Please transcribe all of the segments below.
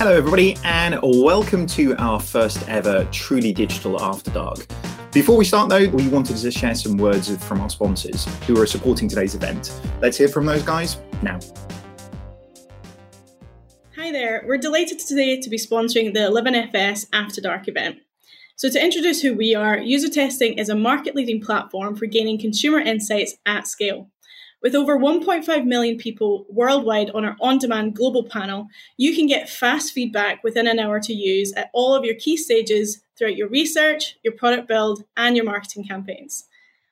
Hello, everybody, and welcome to our first ever Truly Digital After Dark. Before we start, though, we wanted to share some words from our sponsors who are supporting today's event. Let's hear from those guys now. Hi there, we're delighted today to be sponsoring the 11FS After Dark event. So, to introduce who we are, User Testing is a market leading platform for gaining consumer insights at scale. With over 1.5 million people worldwide on our on demand global panel, you can get fast feedback within an hour to use at all of your key stages throughout your research, your product build, and your marketing campaigns.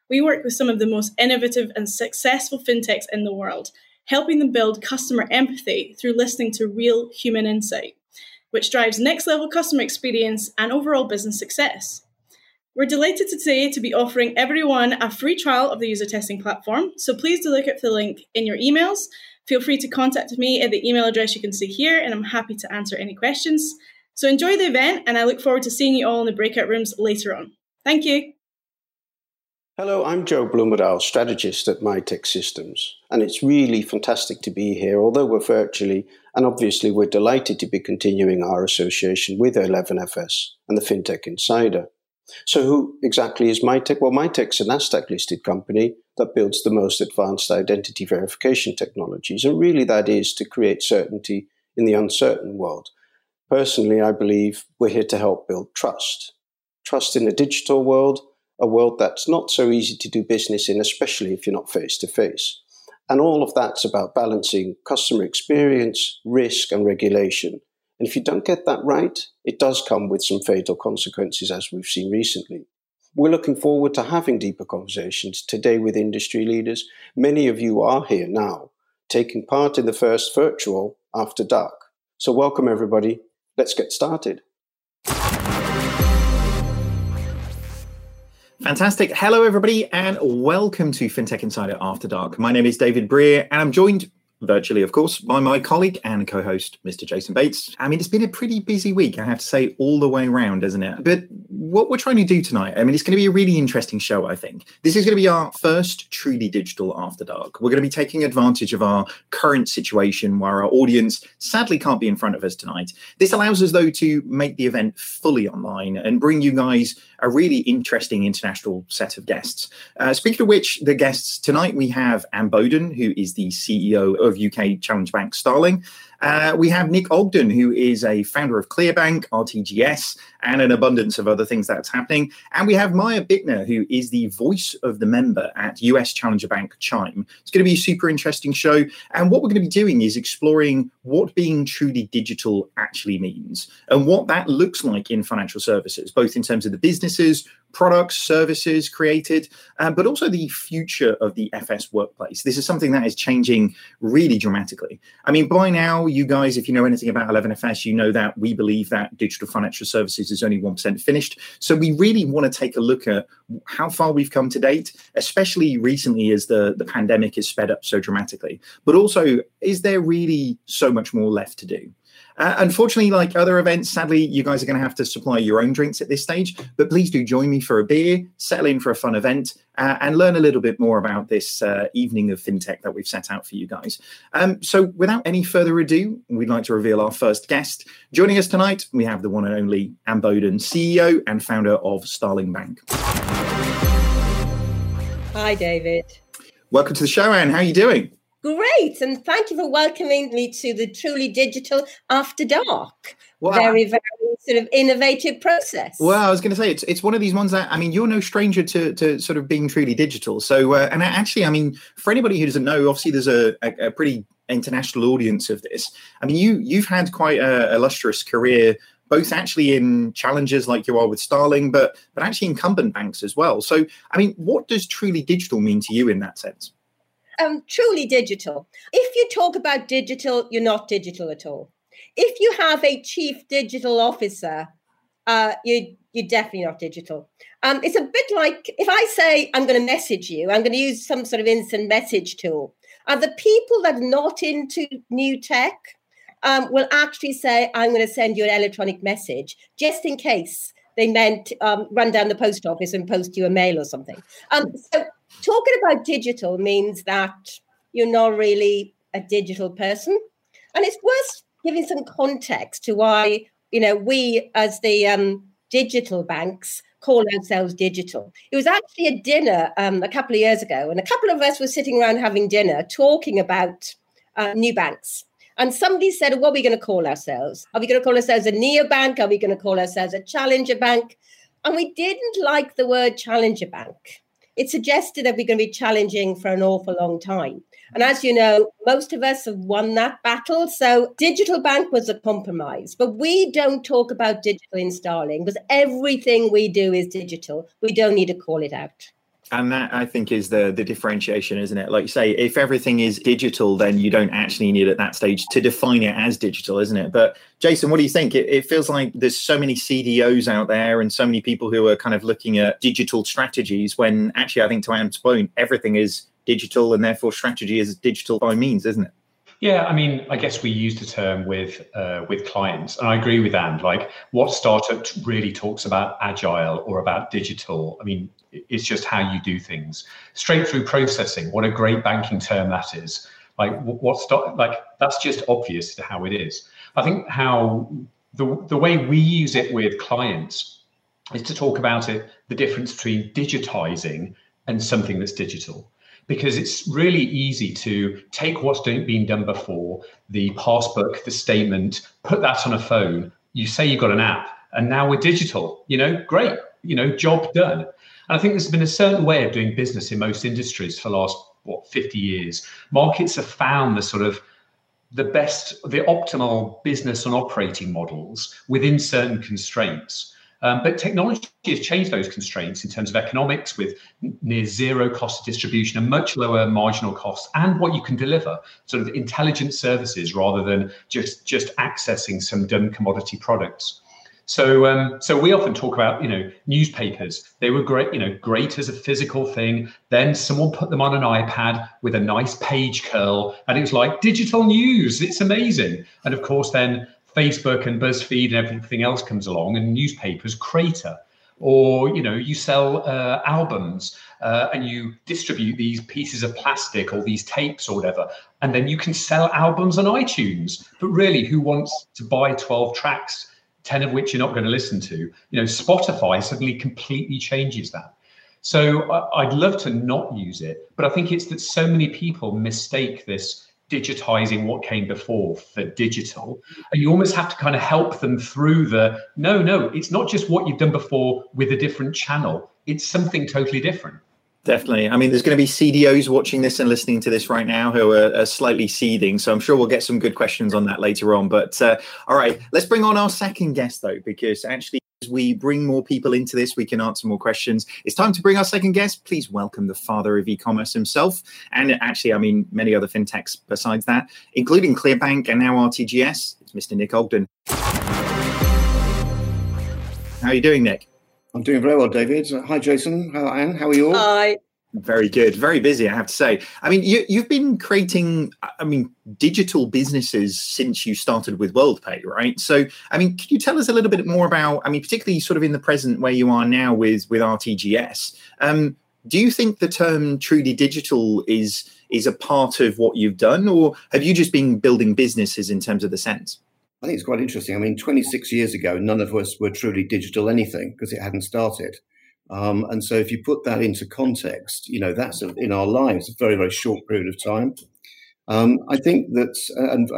We work with some of the most innovative and successful fintechs in the world, helping them build customer empathy through listening to real human insight, which drives next level customer experience and overall business success. We're delighted today to be offering everyone a free trial of the user testing platform. So please do look at the link in your emails. Feel free to contact me at the email address you can see here, and I'm happy to answer any questions. So enjoy the event, and I look forward to seeing you all in the breakout rooms later on. Thank you. Hello, I'm Joe Bloemendaal, strategist at Mitek Systems, and it's really fantastic to be here, although we're virtually, and obviously we're delighted to be continuing our association with 11FS and the FinTech Insider. So, who exactly is Mitek? Well, Mitek's a Nasdaq listed company that builds the most advanced identity verification technologies. And really, that is to create certainty in the uncertain world. Personally, I believe we're here to help build trust. Trust in a digital world, a world that's not so easy to do business in, especially if you're not face to face. And all of that's about balancing customer experience, risk, and regulation. And if you don't get that right, it does come with some fatal consequences, as we've seen recently. We're looking forward to having deeper conversations today with industry leaders. Many of you are here now, taking part in the first virtual After Dark. So, welcome everybody. Let's get started. Fantastic. Hello, everybody, and welcome to FinTech Insider After Dark. My name is David Brear, and I'm joined virtually, of course, by my colleague and co host, Mr. Jason Bates. I mean, it's been a pretty busy week, I have to say, all the way around, isn't it? But what we're trying to do tonight, I mean, it's going to be a really interesting show, I think. This is going to be our first truly digital After Dark. We're going to be taking advantage of our current situation where our audience sadly can't be in front of us tonight. This allows us, though, to make the event fully online and bring you guys a really interesting international set of guests. Uh, speaking of which, the guests tonight, we have Anne Boden, who is the CEO of UK Challenge Bank Starling. Uh, we have Nick Ogden, who is a founder of Clearbank, RTGS, and an abundance of other things that's happening. And we have Maia Bittner, who is the voice of the member at US Challenger Bank Chime. It's going to be a super interesting show. And what we're going to be doing is exploring what being truly digital actually means and what that looks like in financial services, both in terms of the businesses, products, services created, uh, but also the future of the FS workplace. This is something that is changing really dramatically. I mean, by now, you guys, if you know anything about 11FS, you know that we believe that digital financial services is only 1% finished. So we really want to take a look at how far we've come to date, especially recently as the, the pandemic has sped up so dramatically. But also, is there really so much more left to do? Uh, unfortunately, like other events, sadly, you guys are going to have to supply your own drinks at this stage. But please do join me for a beer, settle in for a fun event, uh, and learn a little bit more about this uh, evening of fintech that we've set out for you guys. Um, so, without any further ado, we'd like to reveal our first guest. Joining us tonight, we have the one and only Anne Boden, CEO and founder of Starling Bank. Hi, David. Welcome to the show, Anne. How are you doing? Great, and thank you for welcoming me to the Truly Digital After Dark. Wow. Very, very sort of innovative process. Well, I was going to say it's it's one of these ones that I mean you're no stranger to to sort of being truly digital. So, uh, and actually, I mean, for anybody who doesn't know, obviously there's a, a, a pretty international audience of this. I mean, you you've had quite a illustrious career both actually in challenges like you are with Starling, but but actually incumbent banks as well. So, I mean, what does truly digital mean to you in that sense? Um, truly digital. If you talk about digital, you're not digital at all. If you have a chief digital officer, uh, you you're definitely not digital. Um, it's a bit like if I say I'm going to message you, I'm going to use some sort of instant message tool. And the people that are not into new tech um, will actually say, I'm going to send you an electronic message just in case they meant um, run down the post office and post you a mail or something. Um, so talking about digital means that you're not really a digital person. And it's worth giving some context to why you know we as the um, digital banks call ourselves digital. It was actually a dinner um, a couple of years ago, and a couple of us were sitting around having dinner talking about uh, new banks. And somebody said, What are we going to call ourselves? Are we going to call ourselves a neobank? Are we going to call ourselves a challenger bank? And we didn't like the word challenger bank. It suggested that we're going to be challenging for an awful long time. And as you know, most of us have won that battle. So digital bank was a compromise. But we don't talk about digital in Starling because everything we do is digital. We don't need to call it out and that i think is the the differentiation isn't it? Like you say if everything is digital then you don't actually need at that stage to define it as digital isn't it? But jason what do you think? It, it, feels like there's so many cdos out there and so many people who are kind of looking at digital strategies when actually i think to Anne's point everything is digital and therefore strategy is digital by means isn't it yeah, I mean, I guess we use the term with uh, with clients, and I agree with Anne. Like, what startup really talks about agile or about digital? I mean, it's just how you do things. Straight through processing. What a great banking term that is. Like, what's like that's just obvious to how it is. I think how the the way we use it with clients is to talk about it the difference between digitizing and something that's digital because it's really easy to take what's been done before, the passbook, the statement, put that on a phone. You say you've got an app, and now we're digital. You know, great. You know, job done. And I think there's been a certain way of doing business in most industries for the last what 50 years. Markets have found the sort of the best, the optimal business and operating models within certain constraints. Um, but technology has changed those constraints in terms of economics with near zero cost of distribution and much lower marginal costs and what you can deliver, sort of intelligent services rather than just, just accessing some done commodity products. So, um, so we often talk about, you know, newspapers. They were great, you know, great as a physical thing. Then someone put them on an iPad with a nice page curl, and it was like digital news. It's amazing. And of course, then Facebook and BuzzFeed and everything else comes along, and newspapers crater. Or you know, you sell uh, albums uh, and you distribute these pieces of plastic or these tapes or whatever, and then you can sell albums on iTunes. But really, who wants to buy twelve tracks, ten of which you're not going to listen to? You know, Spotify suddenly completely changes that. So I'd love to not use it, but I think it's that so many people mistake this digitizing what came before for digital and you almost have to kind of help them through the no no it's not just what you've done before with a different channel it's something totally different Definitely. I mean, there's going to be CDOs watching this and listening to this right now who are, are slightly seething. So I'm sure we'll get some good questions on that later on. But uh, all right, let's bring on our second guest, though, because actually, we bring more people into this, we can answer more questions. It's time to bring our second guest. Please welcome the father of e commerce himself. And actually, I mean, many other fintechs besides that, including Clearbank and now RTGS. It's Mr. Nick Ogden. How are you doing, Nick? I'm doing very well, David. Hi, Jason. How Anne? How are you all? Hi. Very good. Very busy, I have to say. I mean, you, you've been creating, I mean, digital businesses since you started with WorldPay, right? So, I mean, can you tell us a little bit more about, I mean, particularly sort of in the present where you are now with with RTGS? Um, do you think the term truly digital is is a part of what you've done, or have you just been building businesses in terms of the sense? I think it's quite interesting. I mean, 26 years ago, none of us were truly digital anything because it hadn't started. Um, and so, if you put that into context, you know, that's a, in our lives a very, very short period of time. Um, I think that, uh, and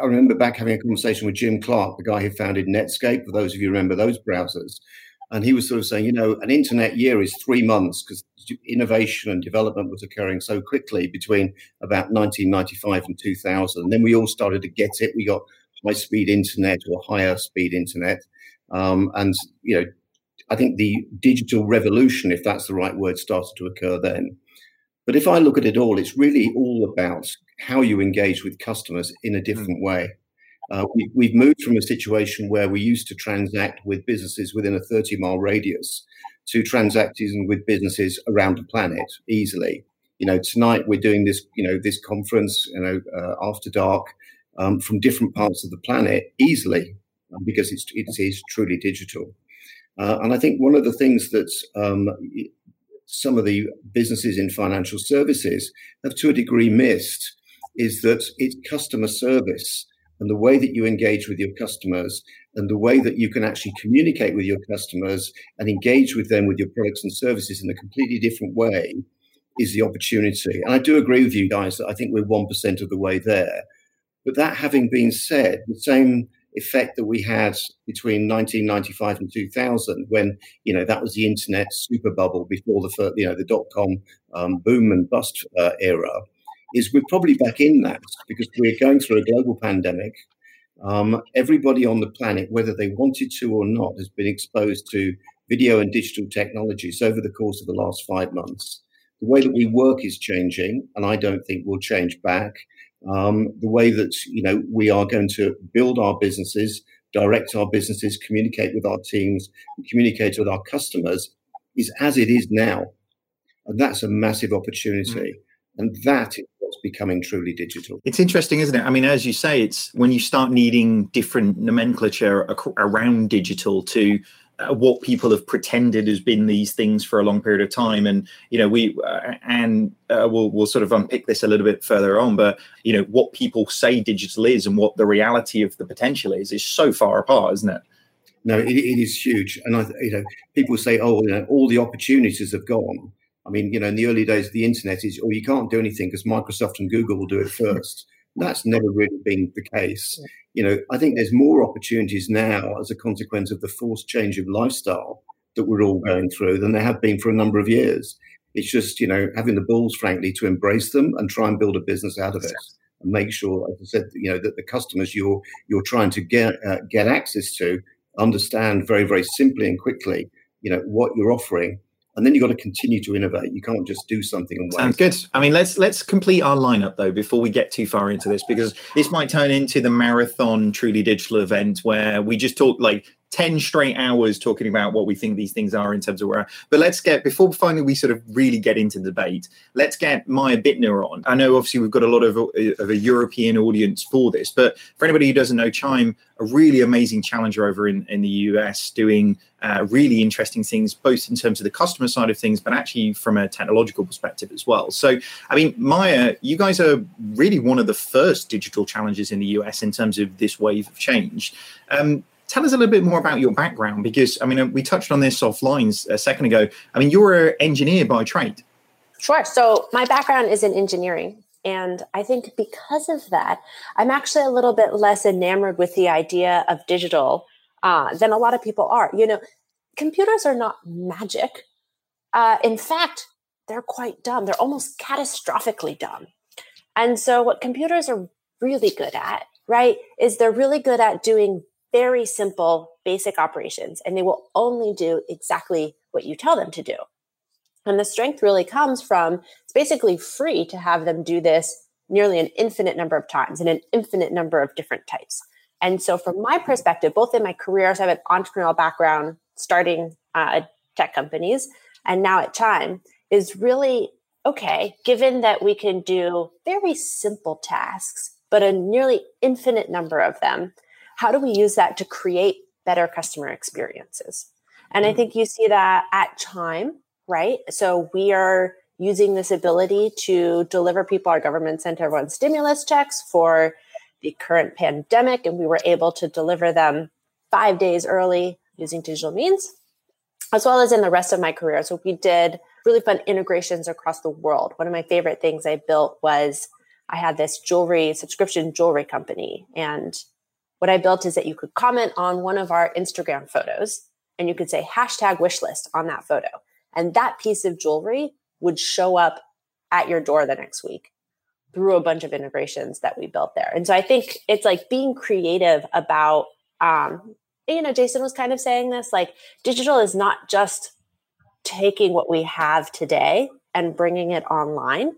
I, remember back having a conversation with Jim Clark, the guy who founded Netscape, for those of you remember those browsers. And he was sort of saying, you know, an internet year is three months because innovation and development was occurring so quickly between about 1995 and 2000. And then we all started to get it. We got high speed internet or higher speed internet. Um, and, you know, I think the digital revolution, if that's the right word, started to occur then. But if I look at it all, it's really all about how you engage with customers in a hmm. different way. Uh, we, have moved from a situation where we used to transact with businesses within a 30 mile radius to transacting with businesses around the planet easily. You know, tonight we're doing this, you know, this conference, you know, uh, after dark, um, from different parts of the planet easily um, because it's, it is truly digital. Uh, and I think one of the things that um, some of the businesses in financial services have to a degree missed is that it's customer service and the way that you engage with your customers and the way that you can actually communicate with your customers and engage with them with your products and services in a completely different way is the opportunity. And I do agree with you guys that I think we're 1% of the way there. But that having been said, the same effect that we had between 1995 and 2000, when you know that was the internet super bubble before the first, you know the dot com um, boom and bust uh, era, is we're probably back in that because we're going through a global pandemic. Um, everybody on the planet, whether they wanted to or not, has been exposed to video and digital technologies over the course of the last five months. The way that we work is changing, and I don't think we'll change back. Um, the way that you know we are going to build our businesses, direct our businesses, communicate with our teams, communicate with our customers is as it is now, and that's a massive opportunity. Mm. And that is what's becoming truly digital. It's interesting, isn't it? I mean, as you say, it's when you start needing different nomenclature around digital to what people have pretended has been these things for a long period of time. And you know we uh, and uh, we'll we'll sort of unpick this a little bit further on but you know what people say digital is and what the reality of the potential is is so far apart isn't it? No it, it is huge. And i you know people say oh you know all the opportunities have gone. I mean you know in the early days of the internet is oh you can't do anything because microsoft and google will do it first that's never really been the case. You know, I think there's more opportunities now as a consequence of the forced change of lifestyle that we're all going through than there have been for a number of years. It's just, you know, having the balls, frankly, to embrace them and try and build a business out of it and make sure, as I said, you know, that the customers you're you're trying to get uh, get access to understand very, very simply and quickly, you know, what you're offering and then you've got to continue to innovate. You can't just do something and wait. Sounds good. I mean, let's let's complete our lineup though before we get too far into this because this might turn into the marathon truly digital event where we just talk like 10 straight hours talking about what we think these things are in terms of where but let's get before finally we sort of really get into debate let's get maia bittner on. I know obviously we've got a lot of, of a european audience for this but for anybody who doesn't know chime a really amazing challenger over in, in the us doing uh, really interesting things both in terms of the customer side of things but actually from a technological perspective as well. So i mean maia you guys are really one of the first digital challenges in the us in terms of this wave of change. Um, tell us a little bit more about your background because I mean we touched on this offline a second ago. I mean you're an engineer by trade. Sure. So my background is in engineering. And I think because of that, I'm actually a little bit less enamored with the idea of digital uh, than a lot of people are. You know, computers are not magic. Uh, in fact, they're quite dumb. They're almost catastrophically dumb. And so, what computers are really good at, right, is they're really good at doing very simple, basic operations, and they will only do exactly what you tell them to do. And the strength really comes from it's basically free to have them do this nearly an infinite number of times in an infinite number of different types. And so, from my perspective, both in my career, so I have an entrepreneurial background starting uh, tech companies, and now at Chime, is really okay, given that we can do very simple tasks, but a nearly infinite number of them, how do we use that to create better customer experiences? And I mm-hmm. think you see that at Chime, right? So we are using this ability to deliver people our government sent everyone stimulus checks for the current pandemic, and we were able to deliver them five days early using digital means, as well as in the rest of my career. So we did really fun integrations across the world. One of my favorite things I built was I had this jewelry subscription jewelry company, and what I built is that you could comment on one of our Instagram photos and you could say hashtag wishlist on that photo. And that piece of jewelry would show up at your door the next week through a bunch of integrations that we built there. And so I think it's like being creative about, um, you know, Jason was kind of saying this like digital is not just taking what we have today and bringing it online,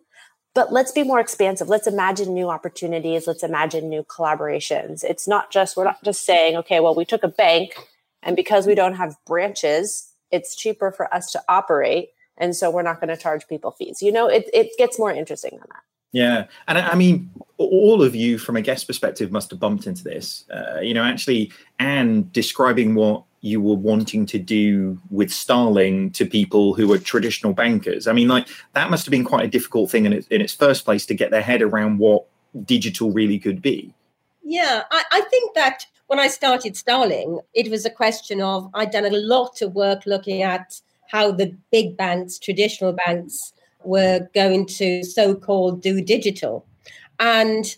but let's be more expansive. Let's imagine new opportunities. Let's imagine new collaborations. It's not just we're not just saying okay well we took a bank and because we don't have branches it's cheaper for us to operate and so we're not going to charge people fees. You know it, it gets more interesting than that yeah, and I mean, all of you from a guest perspective must have bumped into this. Uh, you know, actually, and describing what you were wanting to do with Starling to people who are traditional bankers. I mean, like that must have been quite a difficult thing in its, in its first place to get their head around what digital really could be. Yeah, I, I think that when I started Starling, it was a question of I'd done a lot of work looking at how the big banks, traditional banks, were going to so called do digital and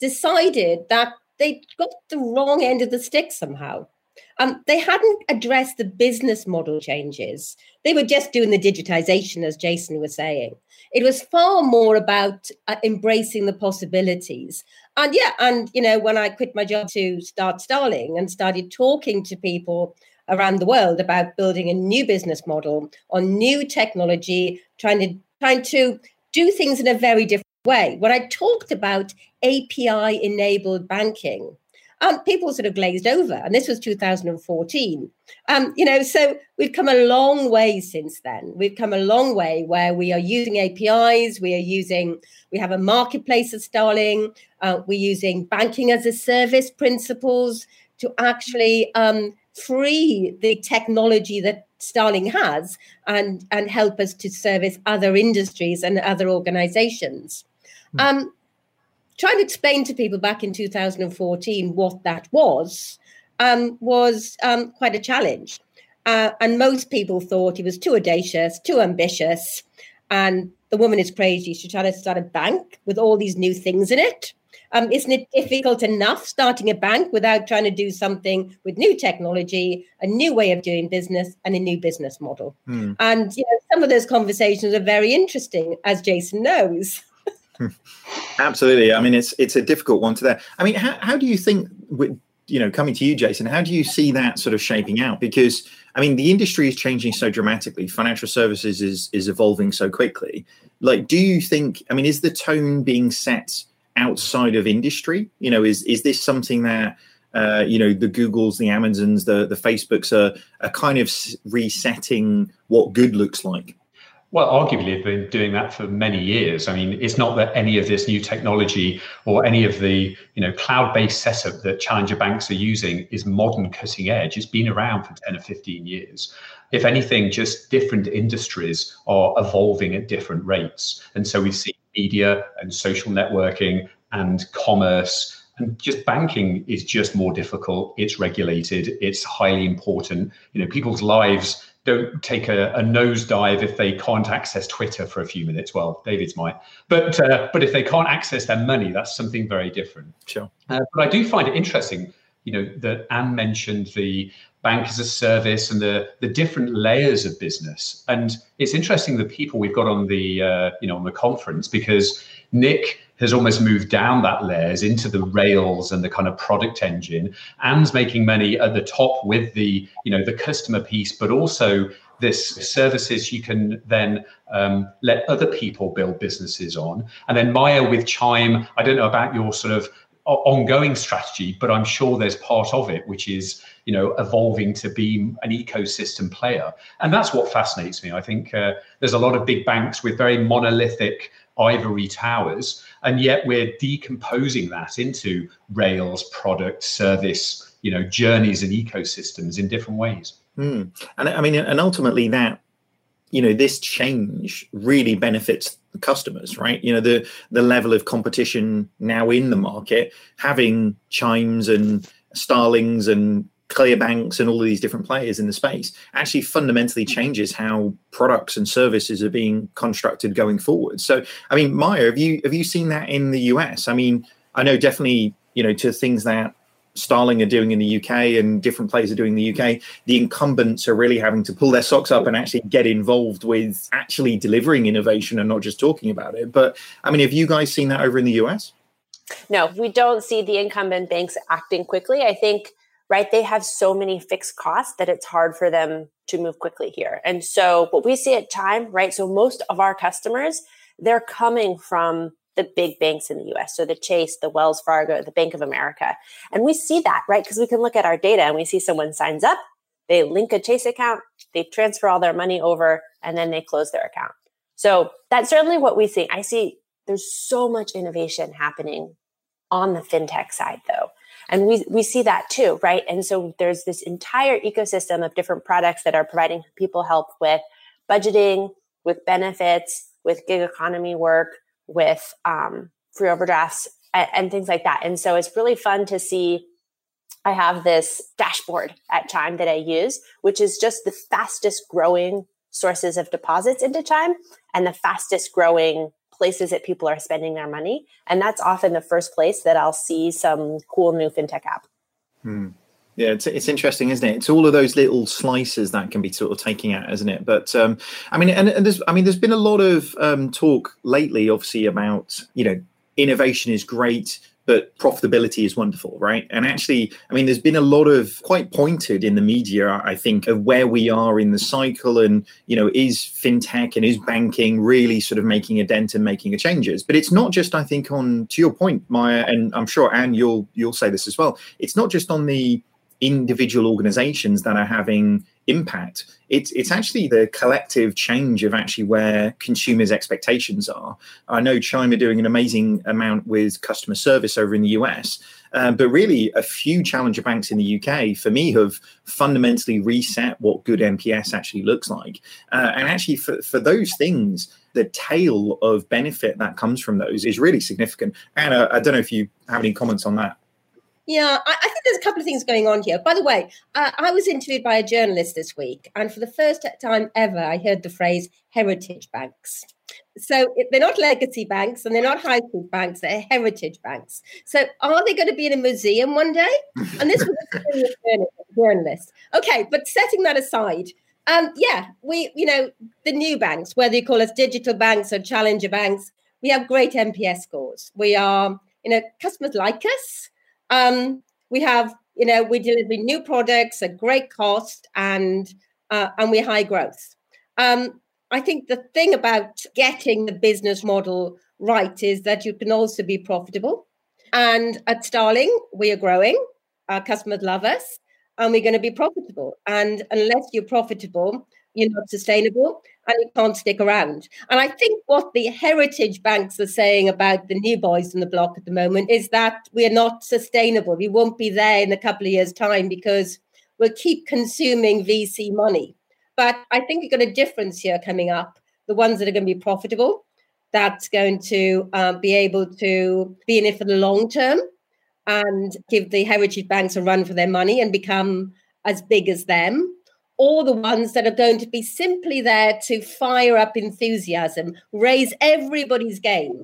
decided that they got the wrong end of the stick somehow. Um, they hadn't addressed the business model changes. They were just doing the digitization, as Jason was saying. It was far more about uh, embracing the possibilities. And yeah, and you know, when I quit my job to start Starling and started talking to people around the world about building a new business model on new technology, trying to trying to do things in a very different way. When I talked about API enabled banking, um, people sort of glazed over. And this was 2014. Um, you know, so we've come a long way since then. We've come a long way where we are using APIs, we are using, we have a marketplace of Starling, uh, we're using banking as a service principles to actually um, free the technology that Starling has and, and help us to service other industries and other organizations. Mm. Um, trying to explain to people back in 2014 what that was um, was um, quite a challenge. Uh, and most people thought he was too audacious, too ambitious, and the woman is crazy. She's trying to start a bank with all these new things in it. Um, isn't it difficult enough starting a bank without trying to do something with new technology, a new way of doing business, and a new business model? Hmm. And you know, some of those conversations are very interesting, as Jason knows. Absolutely. I mean, it's it's a difficult one to there. I mean, how, how do you think, with, you know, coming to you, Jason, how do you see that sort of shaping out? Because I mean, the industry is changing so dramatically. Financial services is is evolving so quickly. Like, do you think? I mean, is the tone being set outside of industry? You know, is is this something that uh, you know the Googles, the Amazons, the the Facebooks are are kind of resetting what good looks like? Well, arguably, they've been doing that for many years. I mean, it's not that any of this new technology or any of the you know cloud-based setup that challenger banks are using is modern, cutting edge. It's been around for ten or fifteen years. If anything, just different industries are evolving at different rates, and so we see media and social networking and commerce and just banking is just more difficult it's regulated it's highly important you know people's lives don't take a, a nosedive if they can't access Twitter for a few minutes. Well, David's might, but uh, but if they can't access their money, that's something very different. Sure. Uh, but I do find it interesting, you know, that Anne mentioned the bank as a service and the the different layers of business. And it's interesting the people we've got on the uh, you know on the conference because Nick has almost moved down that layers into the rails and the kind of product engine. Anne's making money at the top with the, you know, the customer piece, but also this services you can then um, let other people build businesses on. And then Maia with Chime, I don't know about your sort of ongoing strategy, but I'm sure there's part of it which is you know evolving to be an ecosystem player, and that's what fascinates me. I think uh, there's a lot of big banks with very monolithic ivory towers, and yet we're decomposing that into rails, product, service, you know, journeys and ecosystems in different ways. Mm. And I mean, and ultimately that, you know, this change really benefits customers, right? You know, the the level of competition now in the market, having chimes and starlings and Clearbanks and all of these different players in the space actually fundamentally changes how products and services are being constructed going forward. So, I mean, Maia, have you have you seen that in the US? I mean, I know definitely, you know, to things that Starling are doing in the UK and different players are doing in the UK, the incumbents are really having to pull their socks up and actually get involved with actually delivering innovation and not just talking about it. But I mean, have you guys seen that over in the US? No, we don't see the incumbent banks acting quickly. I think right? They have so many fixed costs that it's hard for them to move quickly here. And so what we see at Chime, right? So most of our customers, they're coming from the big banks in the US. So the Chase, the Wells Fargo, the Bank of America. And we see that, right? Because we can look at our data and we see someone signs up, they link a Chase account, they transfer all their money over, and then they close their account. So that's certainly what we see. I see there's so much innovation happening on the fintech side, though. And we, we see that too, right? And so there's this entire ecosystem of different products that are providing people help with budgeting, with benefits, with gig economy work, with um, free overdrafts. and, and things like that. And so it's really fun to see. I have this dashboard at Chime that I use, which is just the fastest growing sources of deposits into Chime and the fastest growing places that people are spending their money. And that's often the first place that I'll see some cool new fintech app. Hmm. Yeah, it's, it's interesting, isn't it? It's all of those little slices that can be sort of taking out, isn't it? But um, I mean, and, and there's, I mean, there's been a lot of um, talk lately, obviously, about you know, innovation is great, but profitability is wonderful, right? And actually, I mean, there's been a lot of quite pointed in the media, I think, of where we are in the cycle, and you know, is fintech and is banking really sort of making a dent and making a changes? But it's not just, I think, on to your point, Maia, and I'm sure Anne, you'll you'll say this as well. It's not just on the individual organizations that are having impact. It's it's actually the collective change of actually where consumers' expectations are. I know Chime are doing an amazing amount with customer service over in the US, um, but really a few challenger banks in the UK for me have fundamentally reset what good NPS actually looks like. Uh, and actually for, for those things, the tail of benefit that comes from those is really significant. And I don't know if you have any comments on that. Yeah, I, I, think there's a couple of things going on here. By the way, uh, I was interviewed by a journalist this week, and for the first time ever, I heard the phrase heritage banks. So they're not legacy banks and they're not high school banks, they're heritage banks. So are they going to be in a museum one day? And this was a journalist. Okay, but setting that aside, um, yeah, we, you know, the new banks, whether you call us digital banks or challenger banks, we have great NPS scores. We are, you know, customers like us um, we have, you know, we're delivering new products at great cost and uh, and we're high growth. Um, I think the thing about getting the business model right is that you can also be profitable. And at Starling, we are growing. Our customers love us, and we're going to be profitable. And unless you're profitable, you're not sustainable and you can't stick around. And I think what the heritage banks are saying about the new boys in the block at the moment is that we're not sustainable. We won't be there in a couple of years' time because we'll keep consuming VC money. But I think we've got a difference here coming up. The ones that are going to be profitable, that's going to um, be able to be in it for the long term and give the heritage banks a run for their money and become as big as them or the ones that are going to be simply there to fire up enthusiasm, raise everybody's game.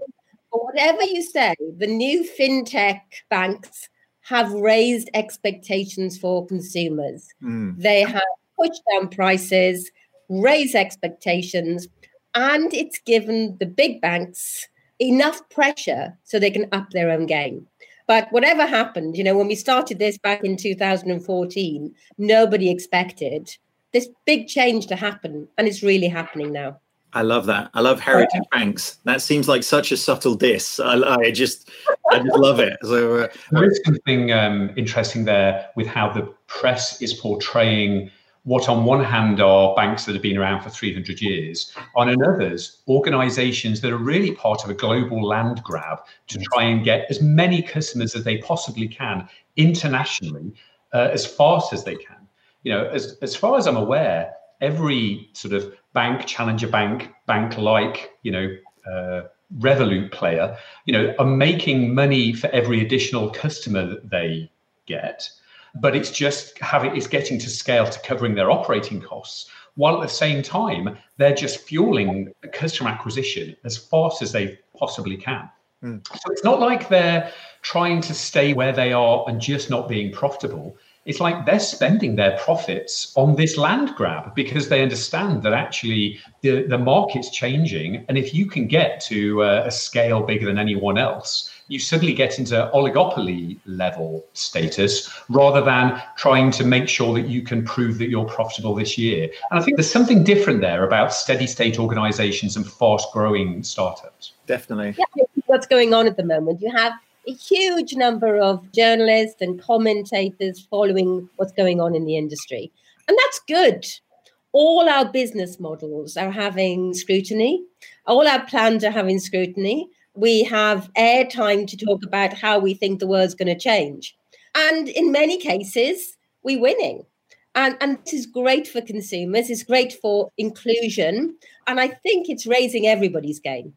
But whatever you say, the new fintech banks have raised expectations for consumers. Mm. They have pushed down prices, raised expectations, and it's given the big banks enough pressure so they can up their own game. But whatever happened, you know, when we started this back in 2014, nobody expected this big change to happen, and it's really happening now. I love that. I love heritage banks. That seems like such a subtle diss. I, I just, I just love it. So uh, there is something um, interesting there with how the press is portraying what, on one hand, are banks that have been around for 300 years, on others, organisations that are really part of a global land grab to try and get as many customers as they possibly can internationally, uh, as fast as they can you know, as as far as I'm aware, every sort of bank, challenger bank, bank like, you know, uh, Revolut player, you know, are making money for every additional customer that they get. But it's just having it's getting to scale to covering their operating costs, while at the same time they're just fueling customer acquisition as fast as they possibly can. Mm. So it's not like they're trying to stay where they are and just not being profitable it's like they're spending their profits on this land grab because they understand that actually the, the market's changing. And if you can get to a, a scale bigger than anyone else, you suddenly get into oligopoly level status rather than trying to make sure that you can prove that you're profitable this year. And I think there's something different there about steady state organizations and fast growing startups. Definitely. Yeah, what's going on at the moment. You have a huge number of journalists and commentators following what's going on in the industry. And that's good. All our business models are having scrutiny, all our plans are having scrutiny. We have airtime to talk about how we think the world's going to change. And in many cases, we're winning. And, and this is great for consumers, it's great for inclusion. And I think it's raising everybody's game.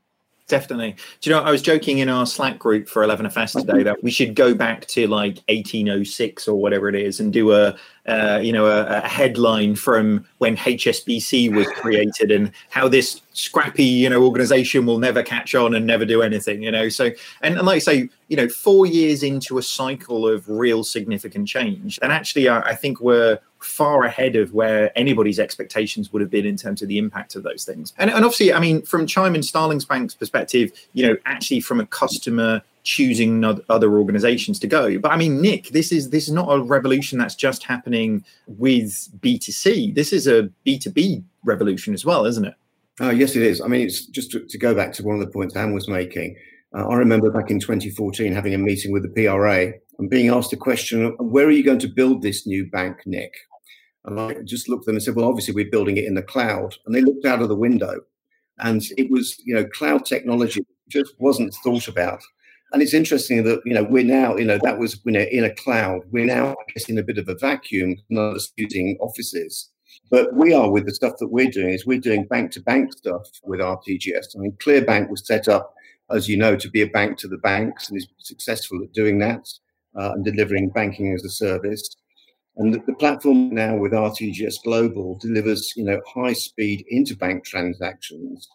Definitely. Do you know, I was joking in our Slack group for 11FS today that we should go back to like 1806 or whatever it is and do a, uh, you know, a, a, headline from when HSBC was created and how this scrappy, you know, organization will never catch on and never do anything, you know. So, and, and like I say, you know, four years into a cycle of real significant change, and actually, I, I think we're far ahead of where anybody's expectations would have been in terms of the impact of those things. And, and obviously, I mean, from Chime and Starlings Bank's perspective, you know, actually from a customer choosing other organizations to go. But I mean, Nick, this is this is not a revolution that's just happening with B2C. This is a B2B revolution as well, isn't it? Oh, yes, it is. I mean, it's just to, to go back to one of the points Anne was making. Uh, I remember back in 2014 having a meeting with the PRA and being asked a question, where are you going to build this new bank, Nick? And I just looked at them and said, well, obviously we're building it in the cloud. And they looked out of the window and it was, you know, cloud technology just wasn't thought about. And it's interesting that, you know, we're now, you know, that was, you know, in a cloud. We're now, I guess, in a bit of a vacuum, not just using offices. But we are with the stuff that we're doing is we're doing bank to bank stuff with RTGS. I mean, ClearBank was set up, as you know, to be a bank to the banks and is successful at doing that uh, and delivering banking as a service. And the, the, platform now with RTGS Global delivers, you know, high speed interbank transactions.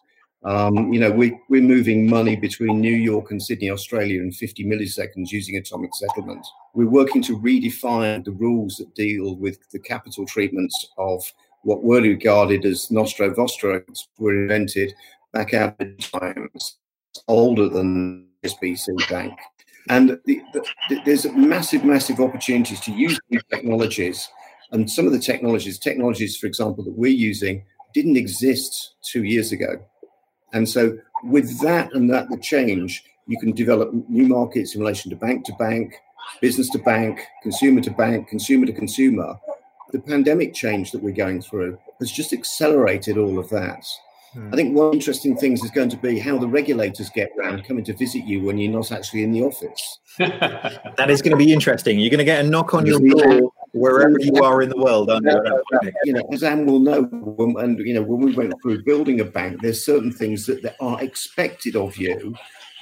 Um, you know, we, we're moving money between New York and Sydney, Australia in 50 milliseconds using atomic settlement. We're working to redefine the rules that deal with the capital treatments of what were regarded as nostro vostro were invented back out in times older than SBC Bank. And the, the, there's massive, massive opportunities to use new technologies. And some of the technologies, technologies, for example, that we're using didn't exist two years ago. And so with that and that the change, you can develop new markets in relation to bank to bank, business to bank, consumer to bank, consumer to consumer. The pandemic change that we're going through has just accelerated all of that. I think one interesting things is going to be how the regulators get around coming to visit you when you're not actually in the office. that is going to be interesting. You're going to get a knock on your door wherever you are in the world. You know, as Anne will know, when, and you know, when we went through building a bank, there's certain things that, that are expected of you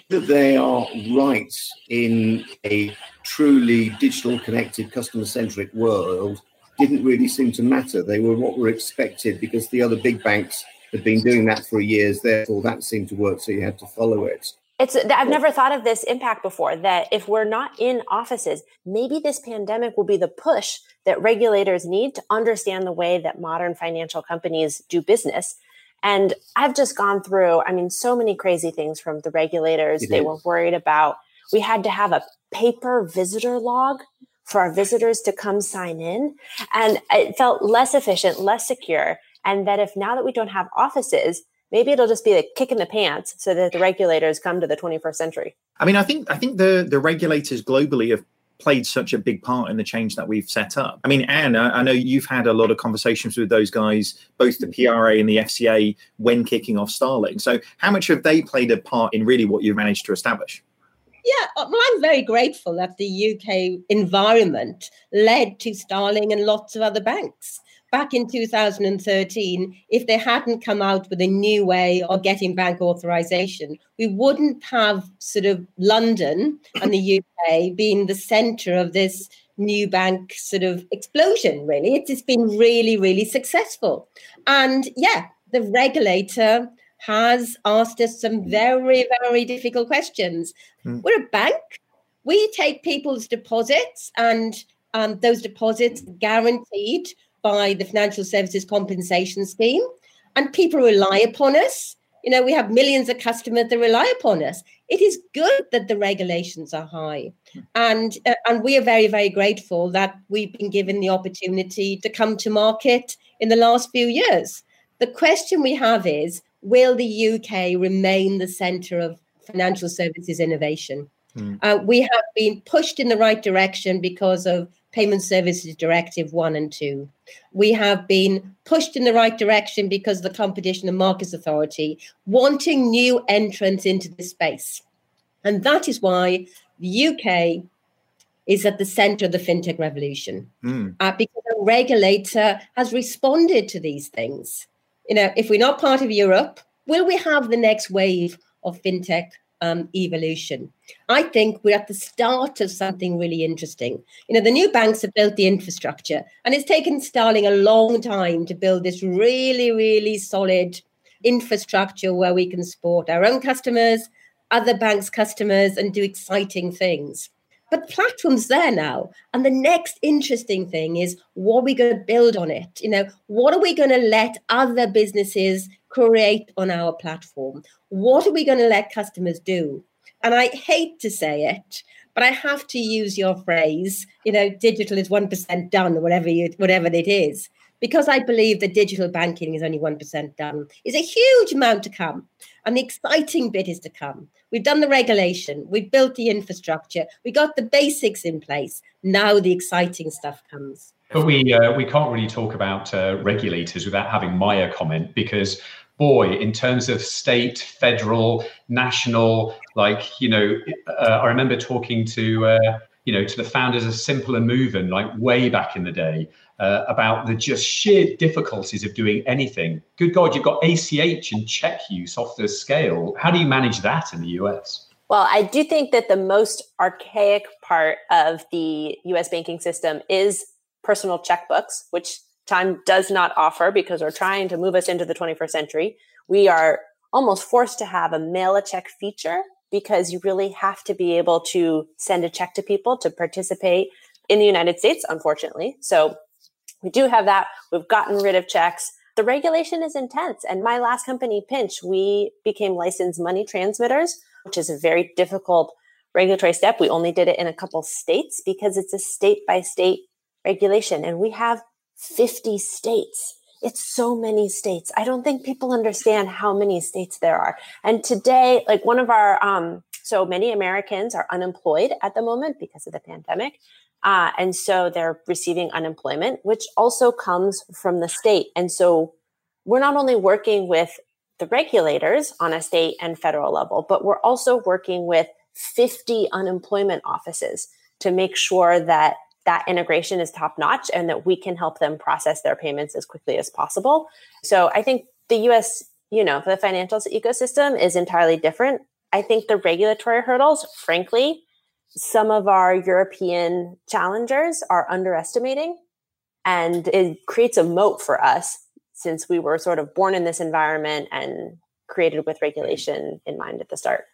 that they are right in a truly digital connected customer centric world didn't really seem to matter they were what were expected because the other big banks had been doing that for years. Therefore, that seemed to work, so you had to follow it. It's I've never thought of this impact before that if we're not in offices, maybe this pandemic will be the push that regulators need to understand the way that modern financial companies do business. And I've just gone through, I mean, so many crazy things from the regulators. It they is. were worried about we had to have a paper visitor log for our visitors to come sign in. And it felt less efficient, less secure and that if now that we don't have offices maybe it'll just be a kick in the pants so that the regulators come to the 21st century i mean i think i think the the regulators globally have played such a big part in the change that we've set up. I mean, Anne, I know you've had a lot of conversations with those guys, both the PRA and the FCA, when kicking off Starling. So, how much have they played a part in really what you've managed to establish? Yeah, uh, well, I'm very grateful that the UK environment led to Starling and lots of other banks back in 2013, if they hadn't come out with a new way of getting bank authorization, we wouldn't have sort of London and the UK being the center of this new bank sort of explosion, really. It's, it's been really, really successful. And yeah, the regulator has asked us some very, very difficult questions. Mm. We're a bank. We take people's deposits and um, those deposits guaranteed by the Financial Services Compensation Scheme, and people rely upon us. You know, we have millions of customers that rely upon us. It is good that the regulations are high, and uh, and we are very very grateful that we've been given the opportunity to come to market in the last few years. The question we have is: Will the UK remain the centre of financial services innovation? Mm. Uh, we have been pushed in the right direction because of Payment Services Directive 1 and 2. We have been pushed in the right direction because the Competition and Markets Authority wanting new entrants into the space. And that is why the UK is at the center of the fintech revolution mm. uh, because a regulator has responded to these things. You know, if we're not part of Europe, will we have the next wave of fintech um, evolution. I think we're at the start of something really interesting. You know, the new banks have built the infrastructure, and it's taken Starling a long time to build this really, really solid infrastructure where we can support our own customers, other banks' customers, and do exciting things. But platform's there now. And the next interesting thing is what are we going to build on it? You know, what are we going to let other businesses create on our platform? What are we going to let customers do? And I hate to say it, but I have to use your phrase, you know, digital is 1% done, whatever you whatever it is because I believe that digital banking is only 1% done, is a huge amount to come. And the exciting bit is to come. We've done the regulation, we've built the infrastructure, we got the basics in place. Now the exciting stuff comes. But we uh, we can't really talk about uh, regulators without having Maia comment because boy, in terms of state, federal, national, like you know, uh, I remember talking to uh, you know to the founders of Simple and Moven like way back in the day, uh, about the just sheer difficulties of doing anything. Good God, you've got ACH and check use off the scale. How do you manage that in the US? Well, I do think that the most archaic part of the US banking system is personal checkbooks, which Chime does not offer because we're trying to move us into the 21st century. We are almost forced to have a mail a check feature because you really have to be able to send a check to people to participate in the United States, unfortunately. So we do have that. We've gotten rid of checks. The regulation is intense. And my last company, Pinch, we became licensed money transmitters, which is a very difficult regulatory step. We only did it in a couple states because it's a state by state regulation. And we have 50 states. It's so many states. I don't think people understand how many states there are. And today, like one of our, um, so many Americans are unemployed at the moment because of the pandemic. Uh, and so they're receiving unemployment, which also comes from the state. And so we're not only working with the regulators on a state and federal level, but we're also working with 50 unemployment offices to make sure that that integration is top notch and that we can help them process their payments as quickly as possible. So I think the US, you know, the financial ecosystem is entirely different. I think the regulatory hurdles, frankly, some of our European challengers are underestimating. And it creates a moat for us since we were sort of born in this environment and created with regulation in mind at the start.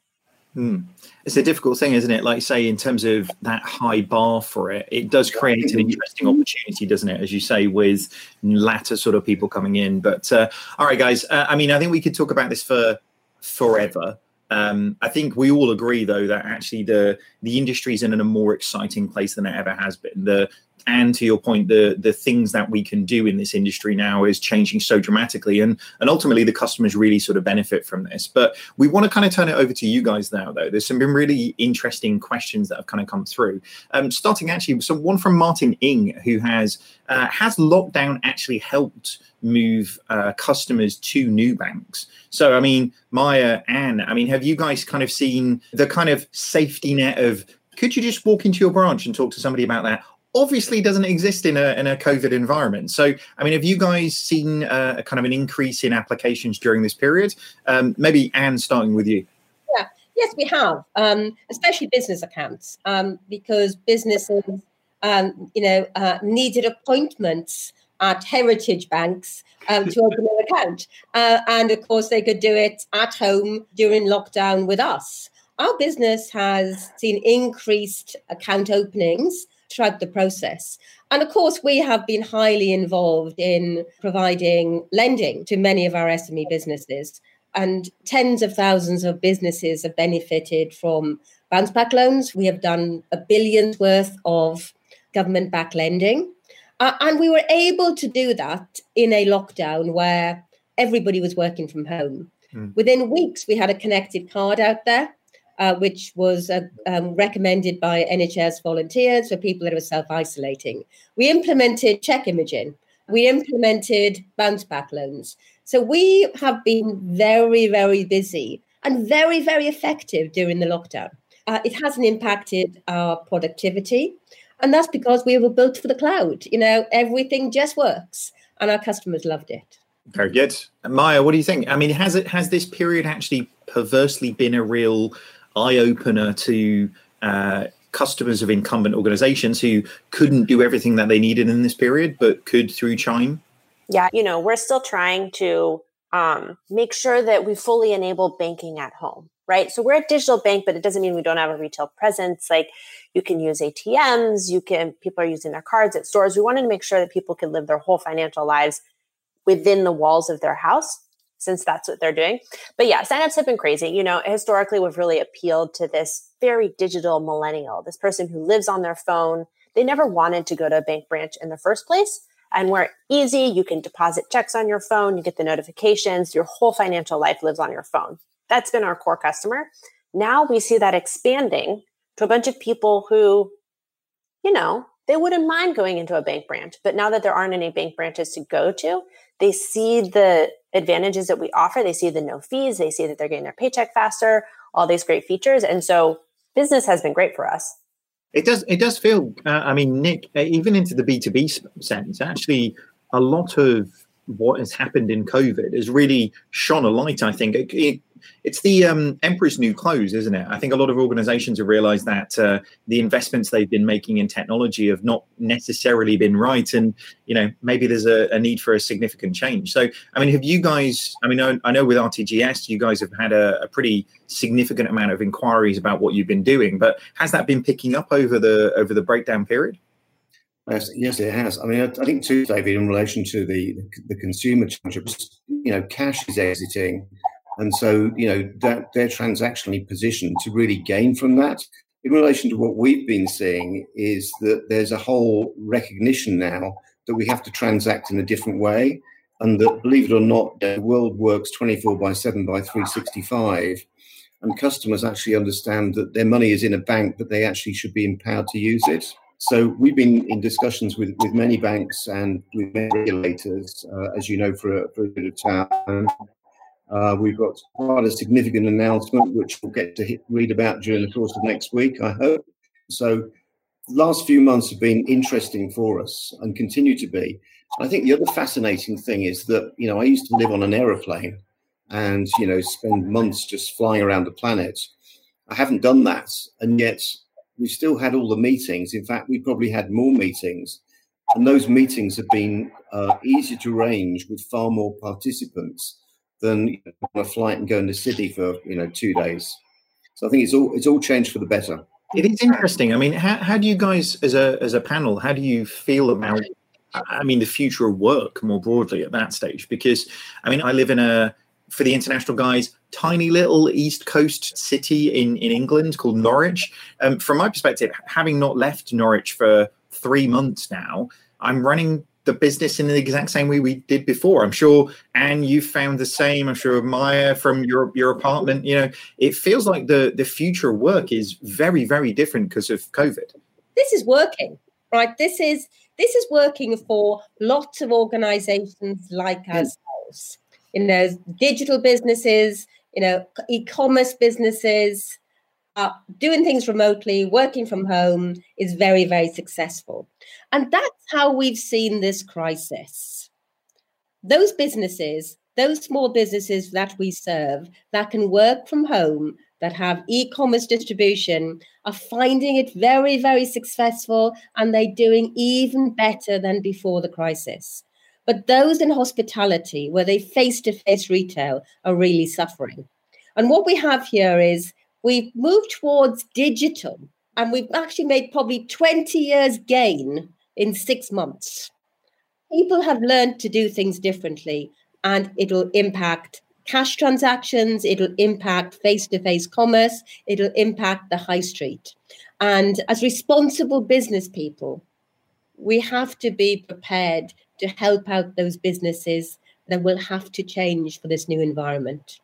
Hmm. It's a difficult thing, isn't it? Like, say, in terms of that high bar for it, it does create an interesting opportunity, doesn't it? As you say, with latter sort of people coming in. But uh, all right, guys. Uh, I mean, I think we could talk about this for forever. Um, I think we all agree, though, that actually the the industry is in a more exciting place than it ever has been. The and to your point, the the things that we can do in this industry now is changing so dramatically, and and ultimately the customers really sort of benefit from this. But we want to kind of turn it over to you guys now, though. There's some been really interesting questions that have kind of come through. Um, starting actually, so one from Martin Ing, who has uh, has lockdown actually helped move uh, customers to new banks? So, I mean, Maia, Anne, I mean, have you guys kind of seen the kind of safety net of could you just walk into your branch and talk to somebody about that? Obviously, doesn't exist in a in a COVID environment. So, I mean, have you guys seen uh, a kind of an increase in applications during this period? Um, maybe Anne, starting with you. Yeah, yes, we have, um, especially business accounts, um, because businesses, um, you know, uh, needed appointments at heritage banks um, to open an account. Uh, and of course, they could do it at home during lockdown with us. Our business has seen increased account openings throughout the process. And of course, we have been highly involved in providing lending to many of our SME businesses. And tens of thousands of businesses have benefited from bounce back loans. We have done a billion's worth of government backed lending. Uh, and we were able to do that in a lockdown where everybody was working from home. Mm. Within weeks, we had a connected card out there, uh, which was uh, um, recommended by NHS volunteers for people that were self isolating. We implemented check imaging, we implemented bounce back loans. So we have been very, very busy and very, very effective during the lockdown. Uh, it hasn't impacted our productivity. And that's because we were built for the cloud. You know, everything just works, and our customers loved it. Very good, Maia. What do you think? I mean, has it has this period actually perversely been a real eye opener to uh, customers of incumbent organizations who couldn't do everything that they needed in this period, but could through Chime? Yeah, you know, we're still trying to um, make sure that we fully enable banking at home, right? So we're a digital bank, but it doesn't mean we don't have a retail presence. Like you can use ATMs, you can, people are using their cards at stores. We wanted to make sure that people could live their whole financial lives within the walls of their house since that's what they're doing. But yeah, signups have been crazy. You know, historically, we've really appealed to this very digital millennial, this person who lives on their phone. They never wanted to go to a bank branch in the first place. And we're easy, you can deposit checks on your phone, you get the notifications, your whole financial life lives on your phone. That's been our core customer. Now we see that expanding to a bunch of people who, you know, they wouldn't mind going into a bank branch. But now that there aren't any bank branches to go to, they see the advantages that we offer. They see the no fees. They see that they're getting their paycheck faster, all these great features. And so business has been great for us. It does. It does feel. Uh, I mean, Nick, uh, even into the B two B sense, actually, a lot of what has happened in COVID has really shone a light. I think it, it, it's the um, emperor's new clothes, isn't it? I think a lot of organizations have realized that uh, the investments they've been making in technology have not necessarily been right, and you know maybe there's a, a need for a significant change. So, I mean, have you guys? I mean, I, I know with RTGS, you guys have had a, a, pretty significant amount of inquiries about what you've been doing, but has that been picking up over the over the breakdown period? Yes, yes, it has. I mean, I, I think too, David, in relation to the the consumer you know, cash is exiting and so, you know, that they're transactionally positioned to really gain from that. In relation to what we've been seeing, is that there's a whole recognition now that we have to transact in a different way. And that, believe it or not, the world works 24 by 7 by 365. And customers actually understand that their money is in a bank, but they actually should be empowered to use it. So we've been in discussions with, with many banks and with regulators, uh, as you know, for a, for a bit of time. Uh, we've got quite a significant announcement, which we'll get to hit, read about during the course of next week, I hope. So, last few months have been interesting for us and continue to be. I think the other fascinating thing is that, you know, I used to live on an aeroplane and, you know, spend months just flying around the planet. I haven't done that. And yet, we still had all the meetings. In fact, we probably had more meetings. And those meetings have been uh, easier to arrange with far more participants than on a flight and go in the city for you know two days. So I think it's all it's all changed for the better. It is interesting. I mean, how, how do you guys, as a as a panel, how do you feel about? I mean, the future of work more broadly at that stage, because I mean, I live in a for the international guys, tiny little east coast city in in England called Norwich. Um, from my perspective, having not left Norwich for three months now, I'm running the business in the exact same way we did before. I'm sure, and you found the same. I'm sure Maia from your your apartment. You know, it feels like the the future of work is very very different because of COVID. This is working, right? This is this is working for lots of organizations like mm. ourselves. You know, digital businesses, you know, e-commerce businesses, uh, doing things remotely, working from home is very, very successful. And that's how we've seen this crisis. Those businesses, those small businesses that we serve that can work from home, that have e commerce distribution, are finding it very, very successful and they're doing even better than before the crisis. But those in hospitality, where they face to face retail, are really suffering. And what we have here is we've moved towards digital and we've actually made probably 20 years gain in six months. People have learned to do things differently and it'll impact cash transactions, it'll impact face to face commerce, it'll impact the high street. And as responsible business people, we have to be prepared to help out those businesses that will have to change for this new environment.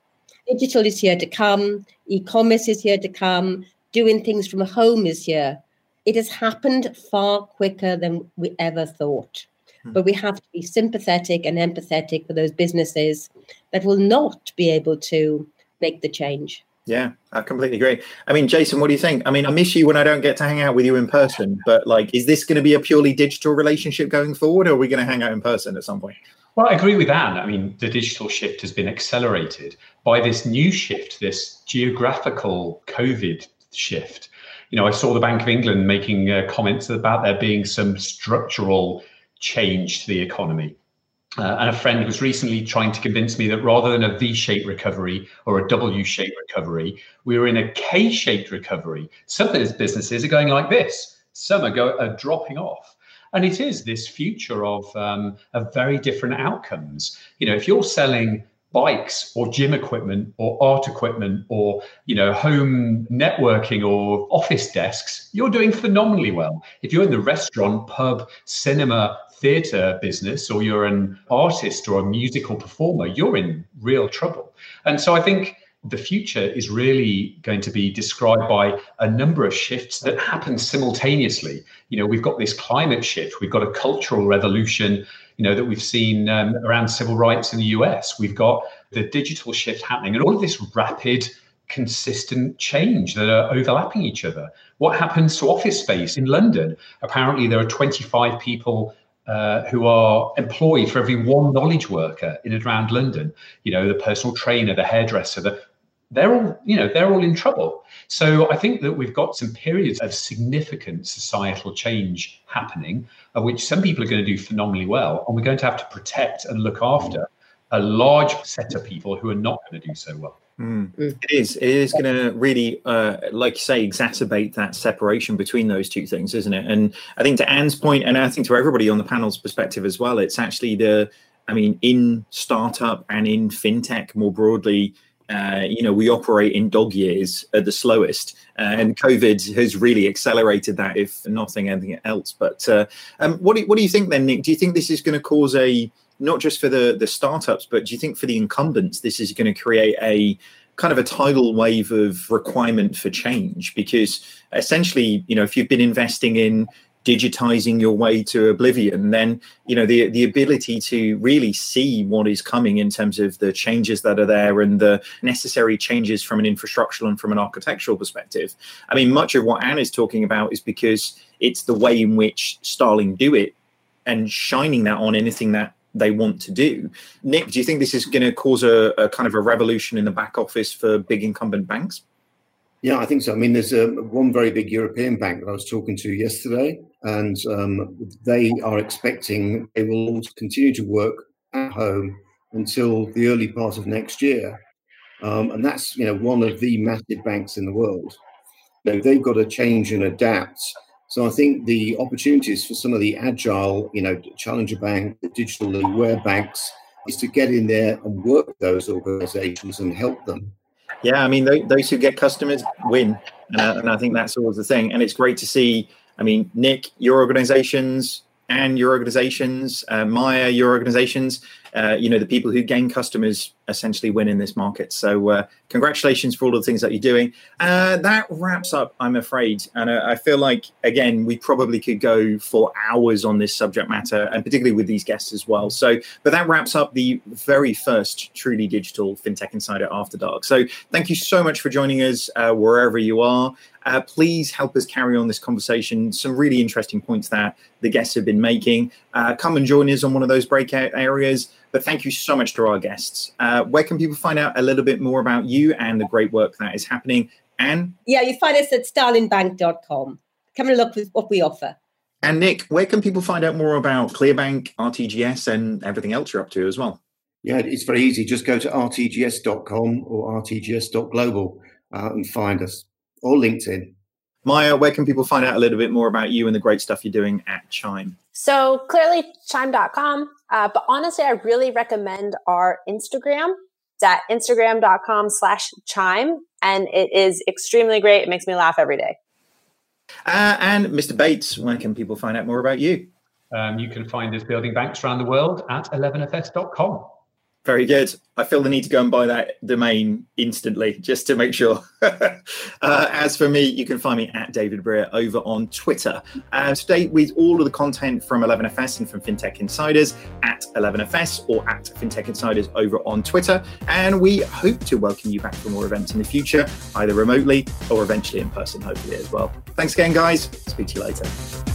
Digital is here to come, e commerce is here to come, doing things from home this year, It has happened far quicker than we ever thought. Hmm. But we have to be sympathetic and empathetic for those businesses that will not be able to make the change. Yeah, I completely agree. I mean, Jason, what do you think? I mean, I miss you when I don't get to hang out with you in person, but like, is this going to be a purely digital relationship going forward, or are we going to hang out in person at some point? Well, I agree with Anne. I mean, the digital shift has been accelerated by this new shift, this geographical COVID shift. You know, I saw the Bank of England making uh, comments about there being some structural change to the economy. Uh, and a friend was recently trying to convince me that rather than a V shaped recovery or a W shaped recovery, we were in a K shaped recovery. Some of those businesses are going like this, some are, go, are dropping off. And it is this future of, um, of very different outcomes. You know, if you're selling bikes or gym equipment or art equipment or you know home networking or office desks you're doing phenomenally well if you're in the restaurant pub cinema theatre business or you're an artist or a musical performer, you're in real trouble. And so I think the future is really going to be described by a number of shifts that happen simultaneously. You know, we've got this climate shift, we've got a cultural revolution, you know, that we've seen um, around civil rights in the US. We've got the digital shift happening, and all of this rapid, consistent change that are overlapping each other. What happens to office space in London? Apparently, there are 25 people uh, who are employed for every one knowledge worker in and around London. You know, the personal trainer, the hairdresser, the, they're all, you know, they're all in trouble. So I think that we've got some periods of significant societal change happening, of which some people are going to do phenomenally well, and we're going to have to protect and look after a large set of people who are not going to do so well. Mm. Mm. It is. It is going to really, uh, like you say, exacerbate that separation between those two things, isn't it? And I think to Anne's point, and I think to everybody on the panel's perspective as well, it's actually the, I mean, in startup and in fintech more broadly, uh, you know, we operate in dog years at the slowest, uh, and COVID has really accelerated that, if nothing anything else. But uh, um, what do what do you think then, Nick? Do you think this is going to cause a not just for the the startups, but do you think for the incumbents, this is going to create a kind of a tidal wave of requirement for change? Because essentially, you know, if you've been investing in digitizing your way to oblivion then you know the the ability to really see what is coming in terms of the changes that are there and the necessary changes from an infrastructural and from an architectural perspective i mean much of what anne is talking about is because it's the way in which starling do it and shining that on anything that they want to do. Nick, do you think this is going to cause a, a, kind of a revolution in the back office for big incumbent banks? Yeah, I think so. I mean, there's a, one very big European bank that I was talking to yesterday, and um, they are expecting they will continue to work at home until the early part of next year. Um, and that's you know one of the massive banks in the world. You know, they've got to change and adapt so I think the opportunities for some of the agile, you know, challenger bank, the digitally aware banks, is to get in there and work those organisations and help them. Yeah, I mean, those who get customers win, uh, and I think that's always the thing. And it's great to see. I mean, Nick, your organisations and your organizations, uh, Maia, your organizations, uh, you know, the people who gain customers essentially win in this market. So, uh, congratulations for all the things that you're doing. Uh, that wraps up, I'm afraid. And I feel like, again, we probably could go for hours on this subject matter, and particularly with these guests as well. So, but that wraps up the very first truly digital FinTech Insider After Dark. So, thank you so much for joining us uh, wherever you are. Uh, please help us carry on this conversation. Some really interesting points that the guests have been making. Uh, come and join us on one of those breakout areas. But thank you so much to our guests. Uh, where can people find out a little bit more about you and the great work that is happening? And yeah, you find us at starlingbank.com. Come and look at what we offer. And Nick, where can people find out more about Clearbank, RTGS, and everything else you're up to as well? Yeah, it's very easy. Just go to rtgs.com or rtgs.global uh, and find us or LinkedIn. Maia, where can people find out a little bit more about you and the great stuff you're doing at Chime? So clearly chime.com. Uh, but honestly, I really recommend our Instagram. It's at instagram.com slash chime. And it is extremely great. It makes me laugh every day. Uh, and Mr. Bates, where can people find out more about you? Um, you can find us building banks around the world at 11fs.com. Very good. I feel the need to go and buy that domain instantly just to make sure. uh, as for me, you can find me at David Brear over on Twitter. Uh, stay with all of the content from 11FS and from FinTech Insiders at 11FS or at FinTech Insiders over on Twitter. And we hope to welcome you back for more events in the future, either remotely or eventually in person, hopefully as well. Thanks again, guys. Speak to you later.